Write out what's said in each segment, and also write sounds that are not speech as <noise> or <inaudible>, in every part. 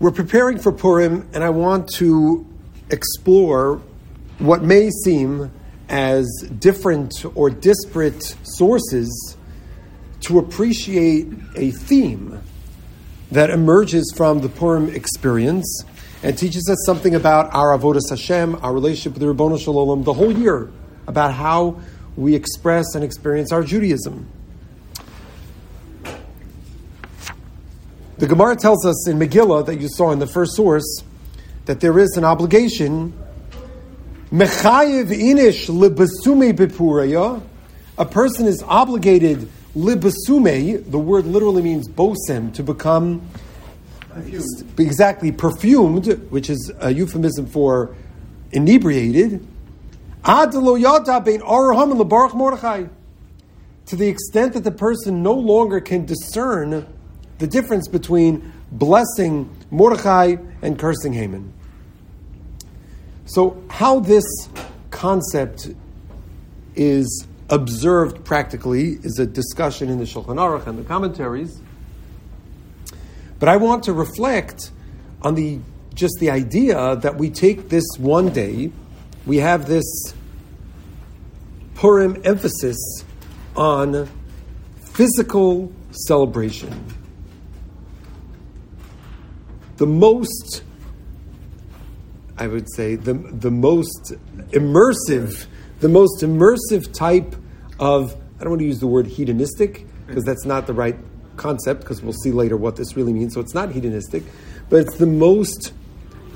We're preparing for Purim, and I want to explore what may seem as different or disparate sources to appreciate a theme that emerges from the Purim experience and teaches us something about our avodas Hashem, our relationship with the Ribbono Shel Olam, the whole year, about how we express and experience our Judaism. The Gemara tells us in Megillah that you saw in the first source that there is an obligation. Mechayev inish libasume bepuraya. A person is obligated libasume. The word literally means bosem to become perfumed. exactly perfumed, which is a euphemism for inebriated. To the extent that the person no longer can discern the difference between blessing Mordechai and cursing Haman. So, how this concept is observed practically is a discussion in the Shulchan Aruch and the commentaries. But I want to reflect on the just the idea that we take this one day, we have this Purim emphasis on physical celebration the most, I would say, the, the most immersive, the most immersive type of, I don't want to use the word hedonistic, because that's not the right concept, because we'll see later what this really means. So it's not hedonistic, but it's the most,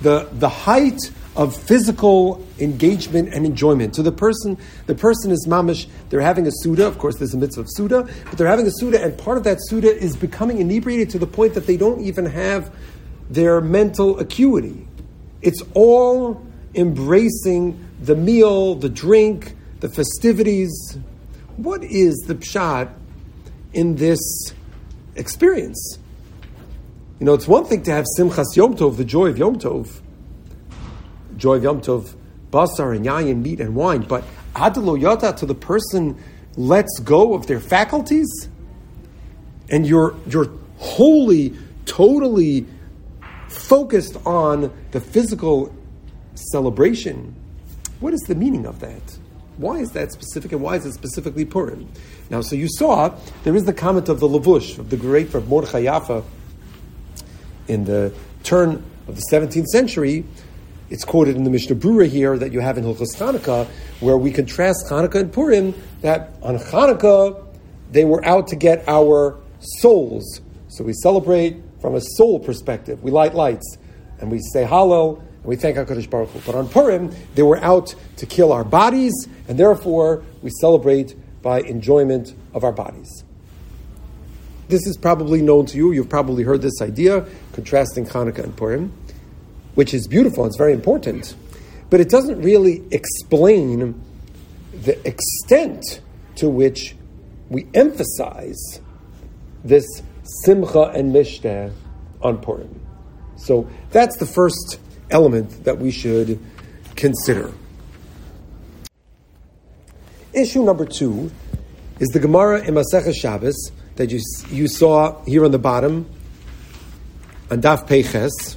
the, the height of physical engagement and enjoyment. So the person, the person is mamish, they're having a suda, of course there's a mitzvah of suda, but they're having a suda, and part of that suda is becoming inebriated to the point that they don't even have their mental acuity. It's all embracing the meal, the drink, the festivities. What is the pshat in this experience? You know, it's one thing to have Simchas Yom Tov, the joy of Yom Tov, joy of Yom Tov, basar and yayin, meat and wine, but adelo yata to the person lets go of their faculties, and you're you're wholly, totally focused on the physical celebration. What is the meaning of that? Why is that specific and why is it specifically Purim? Now, so you saw there is the comment of the Lavush, of the great Rav Mordechai Yaffa in the turn of the 17th century. It's quoted in the Mishnah Brura here that you have in Hilchos Chanukah, where we contrast Chanukah and Purim, that on Chanukah they were out to get our souls. So we celebrate from a soul perspective. We light lights and we say Hallel and we thank HaKadosh Baruch Hu. But on Purim, they were out to kill our bodies and therefore we celebrate by enjoyment of our bodies. This is probably known to you. You've probably heard this idea, contrasting Hanukkah and Purim, which is beautiful. It's very important. But it doesn't really explain the extent to which we emphasize this Simcha and Mishteh on Purim. So that's the first element that we should consider. Issue number two is the Gemara in Masechah Shabbos that you, you saw here on the bottom on Daf Peches.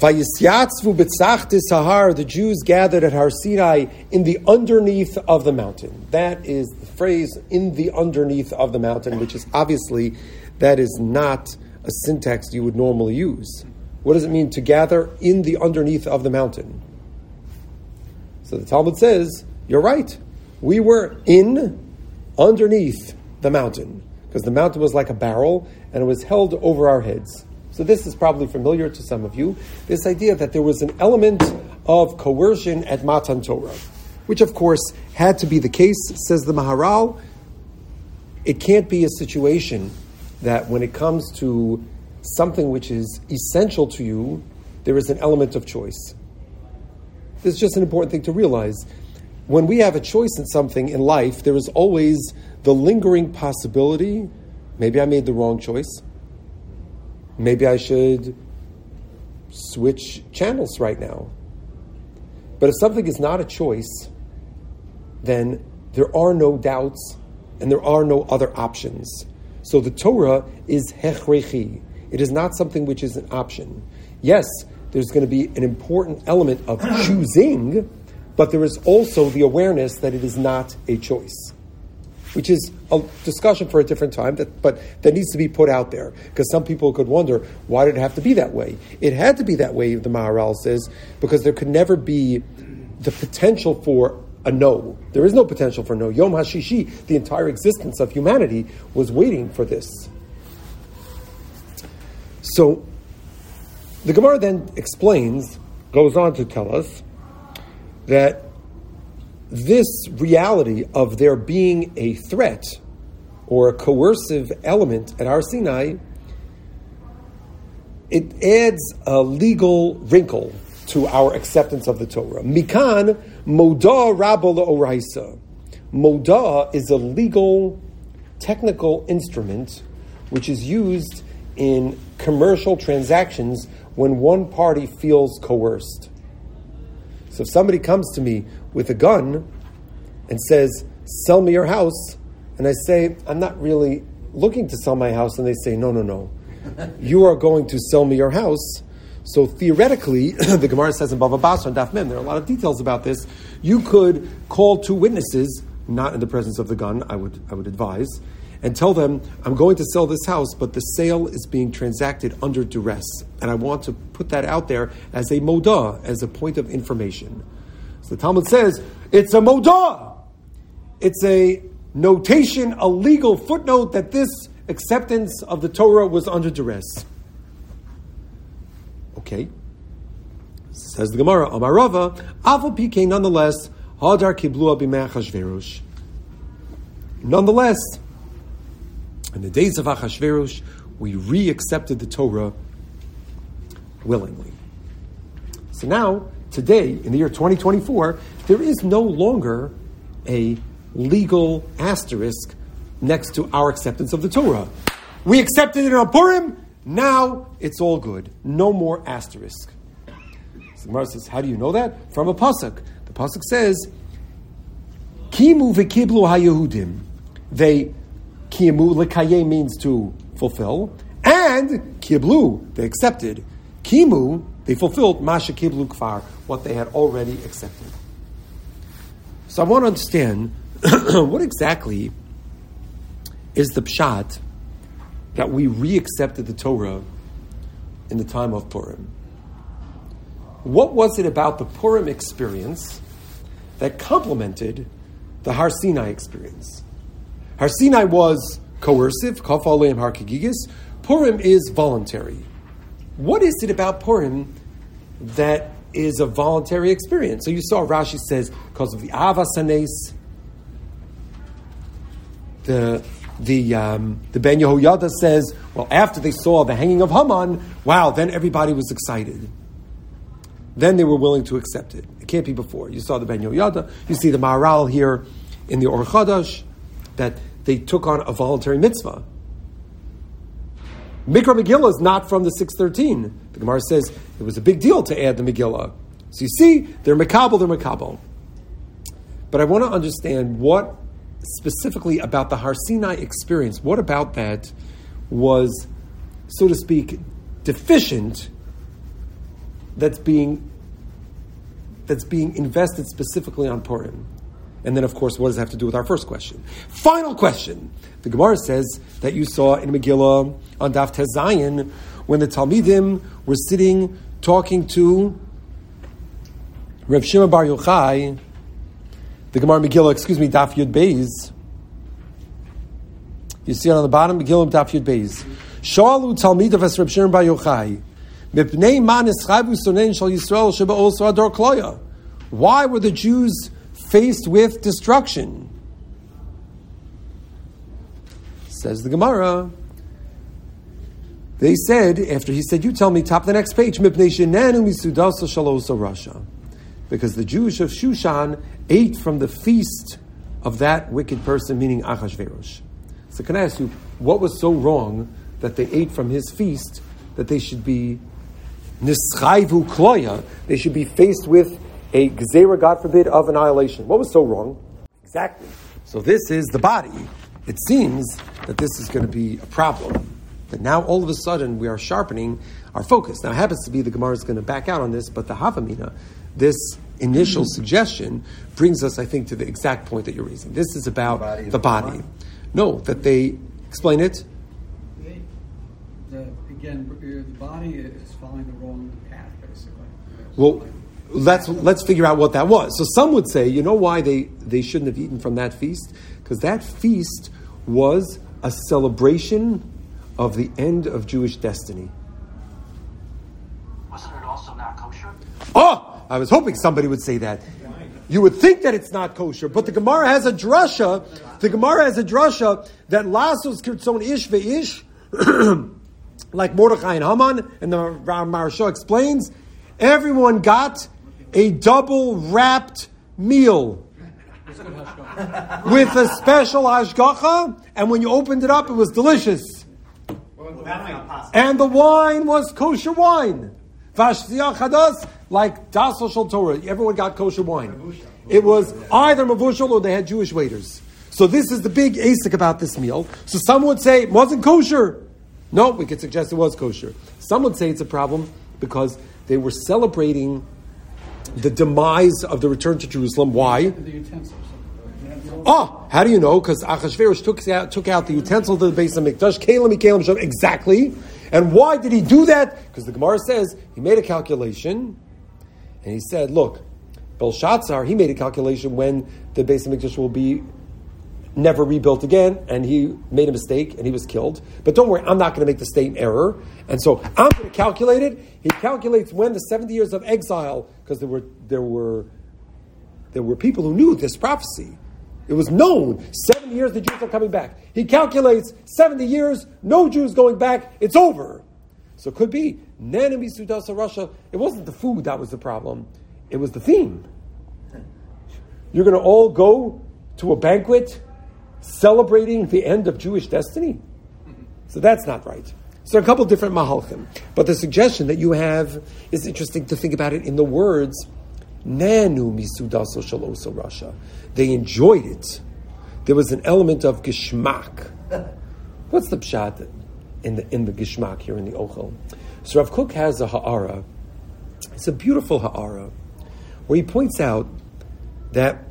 Vayisyatzvu b'tzachtis sahar, the Jews gathered at Har Sinai in the underneath of the mountain. That is the phrase, in the underneath of the mountain, which is obviously, that is not a syntax you would normally use. What does it mean to gather in the underneath of the mountain? So the Talmud says, you're right. We were in, underneath the mountain, because the mountain was like a barrel and it was held over our heads. So this is probably familiar to some of you. This idea that there was an element of coercion at Matan Torah, which of course had to be the case, says the Maharal. It can't be a situation that when it comes to something which is essential to you, there is an element of choice. This is just an important thing to realize. When we have a choice in something in life, there is always the lingering possibility maybe I made the wrong choice. Maybe I should switch channels right now. But if something is not a choice, then there are no doubts and there are no other options. So the Torah is hechrechi. It is not something which is an option. Yes, there's going to be an important element of choosing, but there is also the awareness that it is not a choice, which is a discussion for a different time, that, but that needs to be put out there. Because some people could wonder, why did it have to be that way? It had to be that way, the Maharal says, because there could never be the potential for a no. There is no potential for no. Yom HaShishi, the entire existence of humanity, was waiting for this. So the Gemara then explains, goes on to tell us, that this reality of there being a threat or a coercive element at Har Sinai, it adds a legal wrinkle to our acceptance of the Torah. Mikan moda rabba oraisa. Moda is a legal, technical instrument which is used in commercial transactions when one party feels coerced. So if somebody comes to me with a gun and says, Sell me your house, and I say, I'm not really looking to sell my house, and they say, No, no, no. <laughs> You are going to sell me your house so theoretically, <clears throat> the Gemara says in Bava Basra and Daf Mem, there are a lot of details about this. You could call two witnesses, not in the presence of the gun, I would, I would advise, and tell them, I'm going to sell this house, but the sale is being transacted under duress. And I want to put that out there as a moda, as a point of information. So the Talmud says, it's a moda! It's a notation, a legal footnote that this acceptance of the Torah was under duress. Okay. Says the Gemara, Amarava, Aval PK, nonetheless, Hadar Kiblua Bimei Nonetheless, in the days of Achashverosh, we re-accepted the Torah willingly. So now, today, in the year 2024, there is no longer a legal asterisk next to our acceptance of the Torah. We accepted it on Purim, now it's all good. No more asterisk. So Gemara says, how do you know that? From a pasuk. The pasuk says, "Kimu v'kiblu haYehudim." They kimu lekaye means to fulfill, and kiblu they accepted. Kimu they fulfilled masha kfar what they had already accepted. So I want to understand <clears throat> what exactly is the pshat that we re-accepted the Torah in the time of Purim. What was it about the Purim experience that complemented the Har Sinai experience? Har Sinai was coercive, Kaf Aleim Har. Purim is voluntary. What is it about Purim that is a voluntary experience? So you saw Rashi says because of the Avasanes, the the um, the Ben Yehoyada says, well, after they saw the hanging of Haman, wow, then everybody was excited. Then they were willing to accept it. It can't be before. You saw the Ben Yehoyada. You see the Maharal here in the Or Chadash that they took on a voluntary mitzvah. Mikra Megillah is not from the 613. The Gemara says it was a big deal to add the Megillah. So you see, they're Makabal, they're Makabal. But I want to understand what specifically about the Har Sinai experience, what about that was, so to speak, deficient that's being that's being invested specifically on Purim? And then, of course, what does it have to do with our first question? Final question. The Gemara says that you saw in Megillah on Daf Tezayin when the Talmidim were sitting talking to Rav Shimon Bar Yochai the Gemara Megillah, excuse me, Daf Yud Beis. You see it on the bottom, Megillah Daf Yud Beis. Shalu Talmid of Esreb Shimon Bar Yochai. Mipnei man Yisrael also ador kloya. Why were the Jews faced with destruction? Says the Gemara. They said, after he said, You tell me, top the next page, rasha because the Jews of Shushan ate from the feast of that wicked person, meaning Achashverosh. So can I ask you, what was so wrong that they ate from his feast that they should be kloya, they should be faced with a gzera, God forbid, of annihilation. What was so wrong? Exactly. So this is the body. It seems that this is going to be a problem. that now all of a sudden we are sharpening our focus. Now, it happens to be the Gemara is going to back out on this, but the Havamina, this initial mm-hmm. suggestion, brings us, I think, to the exact point that you're raising. This is about the body. The body. No, that they explain it. the, again, the body is following the wrong path, basically. Well, let's let's figure out what that was. So some would say, you know why they, they shouldn't have eaten from that feast? Because that feast was a celebration of the end of Jewish destiny. Wasn't it also not kosher? Oh, I was hoping somebody would say that. You would think that it's not kosher, but the Gemara has a drasha. The Gemara has a drasha that lasos kirtzon ish ve'ish, <clears throat> like Mordechai and Haman, and the Maharsha explains, everyone got a double wrapped meal with a special hashgacha, and when you opened it up, it was delicious. And the wine was kosher wine. Like Dasal Shal Torah. Everyone got kosher wine. It was either Mavushal or they had Jewish waiters. So this is the big asic about this meal. So some would say it wasn't kosher. No, we could suggest it was kosher. Some would say it's a problem because they were celebrating the demise of the return to Jerusalem. Why? Oh, how do you know? Because Achashverosh took out, took out the utensil of the base of Mikdash, Kalim, Kalim, Shem, exactly. And why did he do that? Because the Gemara says he made a calculation, and he said, look, Belshazzar, he made a calculation when the base of Mikdash will be never rebuilt again, and he made a mistake and he was killed. But don't worry, I'm not going to make the same error. And so I'm going to calculate it. He calculates when the 70 years of exile, because there were there were there were people who knew this prophecy. It was known 70 years the Jews are coming back. He calculates 70 years, no Jews going back, it's over. So it could be Nanami Sudasa rasha. It wasn't the food that was the problem, it was the theme. You're going to all go to a banquet celebrating the end of Jewish destiny? So that's not right. So a couple different mahalchim. But the suggestion that you have is interesting to think about it in the words Nanu misudaso shaloso rasha. They enjoyed it. There was an element of gishmak. <laughs> What's the pshat in the in the gishmak here in the ochel? So Rav Kook has a ha'ara. It's a beautiful ha'ara where he points out that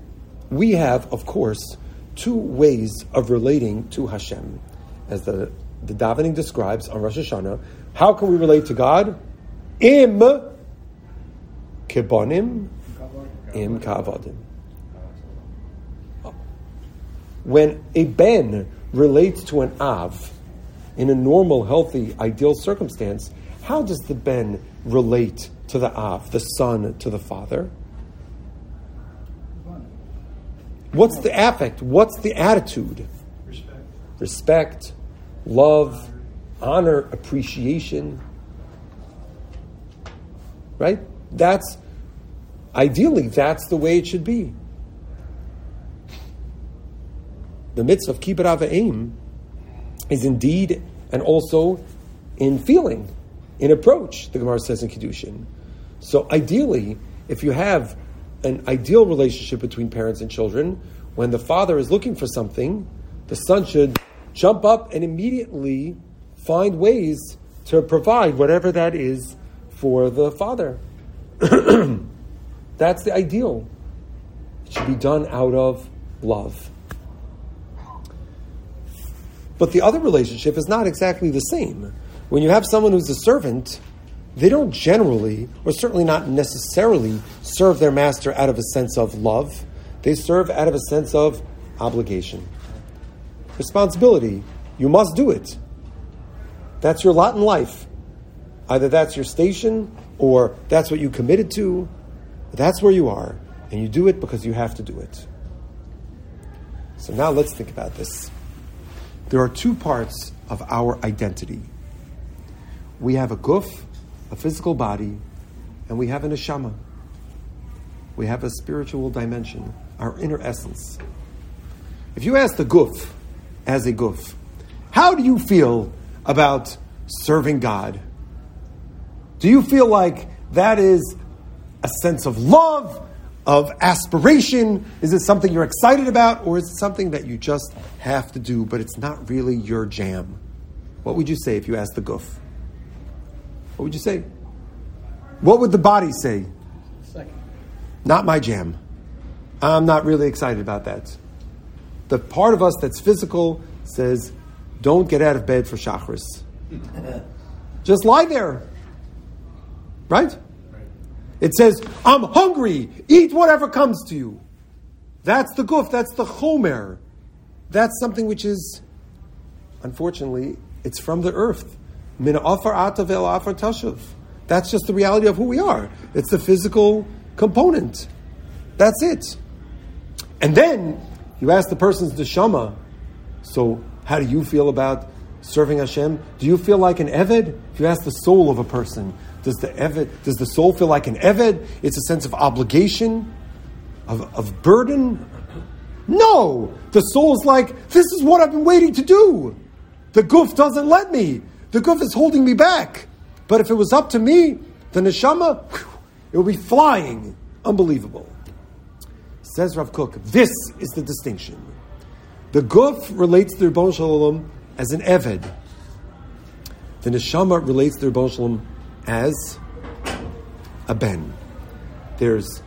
we have, of course, two ways of relating to Hashem, as the the davening describes on Rosh Hashanah. How can we relate to God? Im kibonim im kavadim. When a ben relates to an av in a normal, healthy, ideal circumstance, how does the ben relate to the av, the son to the father? What's the affect? What's the attitude? Respect. Respect, love, honor, appreciation. Right? That's ideally that's the way it should be. The mitzvah of kibbut aim is indeed and also in feeling, in approach, the Gemara says in Kiddushin. So ideally, if you have an ideal relationship between parents and children, when the father is looking for something, the son should jump up and immediately find ways to provide whatever that is for the father. <clears throat> That's the ideal. It should be done out of love. But the other relationship is not exactly the same. When you have someone who's a servant, they don't generally, or certainly not necessarily, serve their master out of a sense of love. They serve out of a sense of obligation, responsibility. You must do it. That's your lot in life. Either that's your station or that's what you committed to. That's where you are, and you do it because you have to do it. So now let's think about this. There are two parts of our identity. We have a guf, a physical body, and we have an neshama. We have a spiritual dimension, our inner essence. If you ask the guf as a goof. how do you feel about serving God? Do you feel like that is a sense of love, of aspiration? Is it something you're excited about, or is it something that you just have to do, but it's not really your jam? What would you say if you asked the goof? What would you say? What would the body say? Second. Not my jam. I'm not really excited about that. The part of us that's physical says, don't get out of bed for Shacharis. <laughs> Just lie there. Right? It says, I'm hungry. Eat whatever comes to you. That's the goof. That's the chomer. That's something which is, unfortunately, it's from the earth. Min afar atavel afar tashuv. That's just the reality of who we are. It's the physical component. That's it. And then you ask the person's neshama, so how do you feel about serving Hashem? Do you feel like an Eved? If you ask the soul of a person, does the Eved, does the soul feel like an Eved? It's a sense of obligation, of, of burden. No! The soul's like, this is what I've been waiting to do. The guf doesn't let me. The guf is holding me back. But if it was up to me, the neshama, it would be flying. Unbelievable. Says Rav Kook, this is the distinction. The guf relates to Ribbono Shel Olam as an eved. The neshama relates to Ribbono Shel Olam as a ben. There's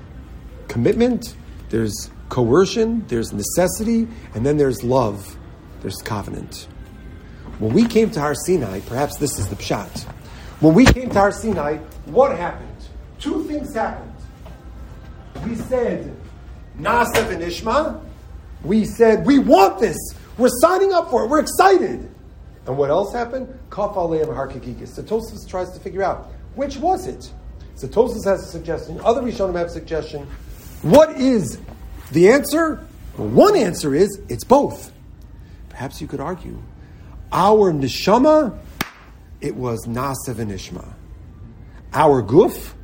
commitment, there's coercion, there's necessity, and then there's love, there's covenant. When we came to Har Sinai, perhaps this is the pshat. When we came to Har Sinai, what happened? Two things happened. We said, Nasev and Ishma. We said, we want this. We're signing up for it. We're excited. And what else happened? Kaf Aleim Harkikikis. So tries to figure out, which was it? So has a suggestion. Other Rishonim have a suggestion. What is the answer? Well, one answer is, it's both. Perhaps you could argue. Our neshama, it was Nasev and Ishma. Our guf,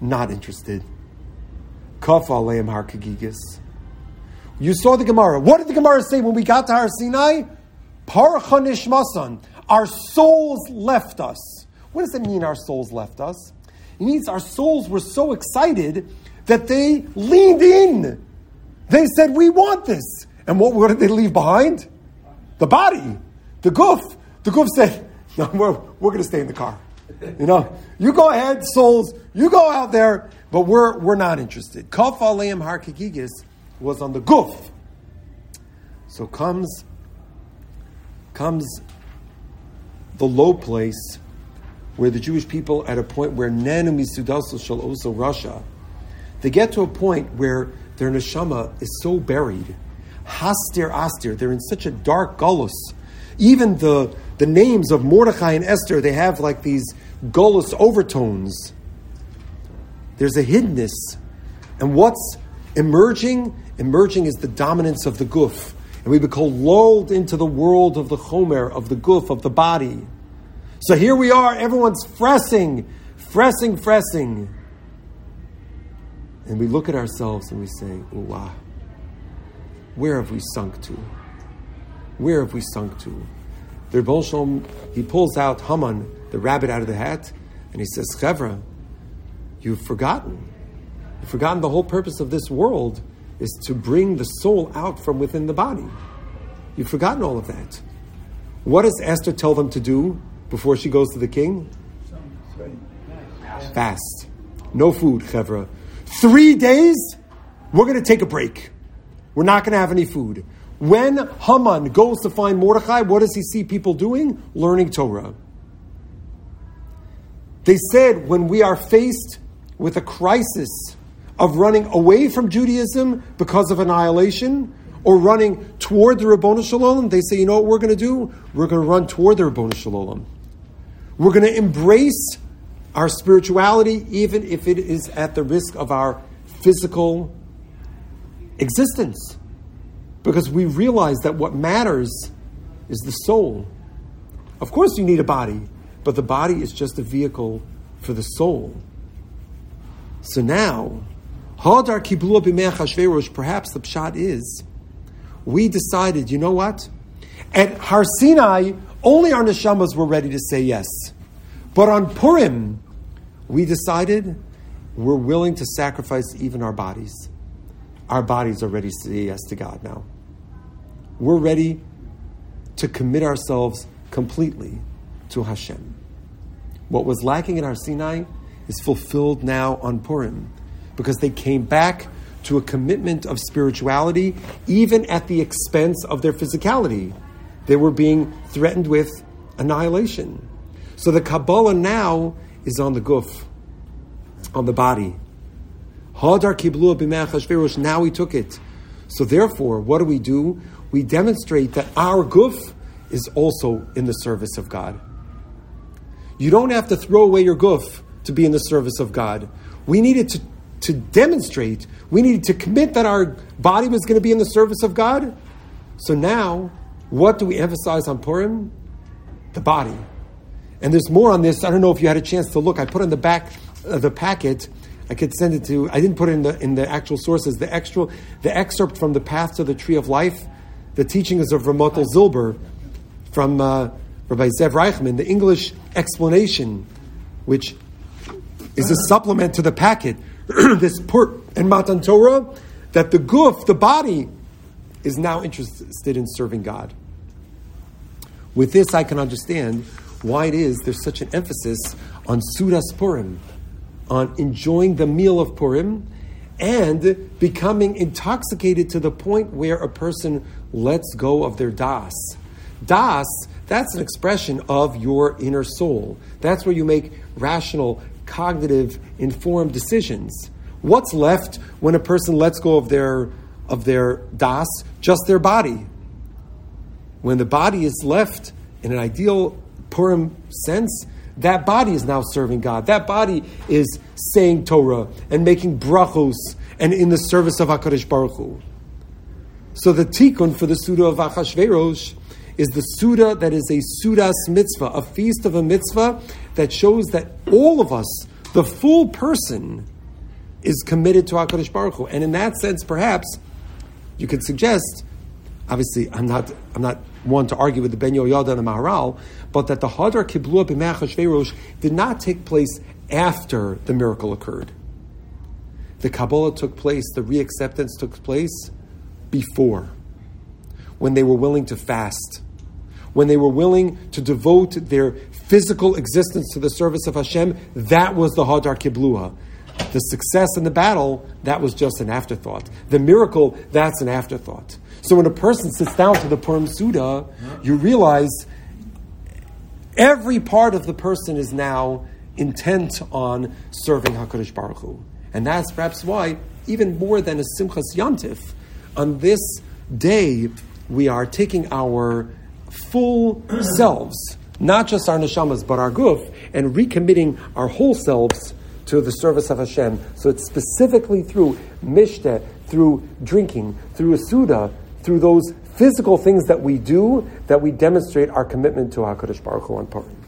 not interested. Harkikikis. You saw the Gemara. What did the Gemara say when we got to Har Sinai? Parcha masan. Our souls left us. What does it mean our souls left us? It means our souls were so excited that they leaned in. They said, We want this. And what, what did they leave behind? The body, the goof. The goof said, No, we're, we're going to stay in the car. You know, you go ahead, souls, you go out there, but we're, we're not interested. Kaf Aleim Har was on the guf. So comes comes the low place where the Jewish people at a point where Nenu Misudasu shall also rasha, they get to a point where their neshama is so buried. Hastir Astir, they're in such a dark gullus. Even the, the names of Mordechai and Esther, they have like these gullus overtones. There's a hiddenness. And what's emerging? Emerging is the dominance of the guf. And we become lulled into the world of the chomer, of the guf, of the body. So here we are, everyone's fressing, fressing, fressing. And we look at ourselves and we say, wow, ah. where have we sunk to? Where have we sunk to? The Rebbe he pulls out Haman, the rabbit out of the hat, and he says, Chevra, you've forgotten. You've forgotten the whole purpose of this world is to bring the soul out from within the body. You've forgotten all of that. What does Esther tell them to do before she goes to the king? Fast. No food, Chevra. Three days, we're going to take a break. We're not going to have any food. When Haman goes to find Mordechai, what does he see people doing? Learning Torah. They said when we are faced with a crisis of running away from Judaism because of annihilation or running toward the Ribbono Shel Olam, they say, you know what we're going to do? We're going to run toward the Ribbono Shel Olam. We're going to embrace our spirituality, even if it is at the risk of our physical existence. Because we realize that what matters is the soul. Of course, you need a body, but the body is just a vehicle for the soul. So now, Hadar Kiblu B'mei perhaps the pshat is, we decided, you know what? At Har Sinai, only our neshamas were ready to say yes. But on Purim, we decided we're willing to sacrifice even our bodies. Our bodies are ready to say yes to God now. We're ready to commit ourselves completely to Hashem. What was lacking in Har Sinai is fulfilled now on Purim because they came back to a commitment of spirituality, even at the expense of their physicality. They were being threatened with annihilation. So the Kabbalah now is on the guf, on the body. Now we took it. So therefore, what do we do? We demonstrate that our guf is also in the service of God. You don't have to throw away your guf to be in the service of God. We needed to, to demonstrate, we needed to commit that our body was going to be in the service of God. So now, what do we emphasize on Purim? The body. And there's more on this. I don't know if you had a chance to look. I put in the back of the packet. I could send it to. I didn't put it in the in the actual sources. The extra, the excerpt from the Path to the Tree of Life. The teaching is of Ramotel Zilber from uh, Rabbi Zev Reichman. The English explanation, which is a supplement to the packet. <clears throat> this port and Matan Torah, that the guf, the body, is now interested in serving God. With this, I can understand why it is there's such an emphasis on Sudas Purim, on enjoying the meal of Purim, and becoming intoxicated to the point where a person lets go of their das. Das, that's an expression of your inner soul. That's where you make rational, cognitive, informed decisions. What's left when a person lets go of their of their das? Just their body. When the body is left in an ideal Purim sense, that body is now serving God. That body is saying Torah and making brachos and in the service of HaKadosh Baruch Hu. So the tikkun for the Suda of Achashverosh is the Suda that is a Sudas mitzvah, a feast of a mitzvah that shows that all of us, the full person, is committed to HaKadosh Baruch Hu. And in that sense, perhaps, you could suggest, obviously, I'm not, I'm not one to argue with the Ben Yehoyada and the Maharal, but that the Hadar Kiblua b'Me'achashverosh did not take place after the miracle occurred. The Kabbalah took place, the reacceptance took place before, when they were willing to fast, when they were willing to devote their physical existence to the service of Hashem, that was the Hadar Kiblua. The success in the battle, that was just an afterthought. The miracle, that's an afterthought. So when a person sits down to the Purim Suda, you realize every part of the person is now intent on serving HaKadosh Baruch Hu. And that's perhaps why, even more than a Simchas Yantif, on this day, we are taking our full selves, not just our neshamas, but our guf, and recommitting our whole selves to the service of Hashem. So it's specifically through mishte, through drinking, through a suda, through those physical things that we do that we demonstrate our commitment to HaKadosh Baruch Hu on Purim.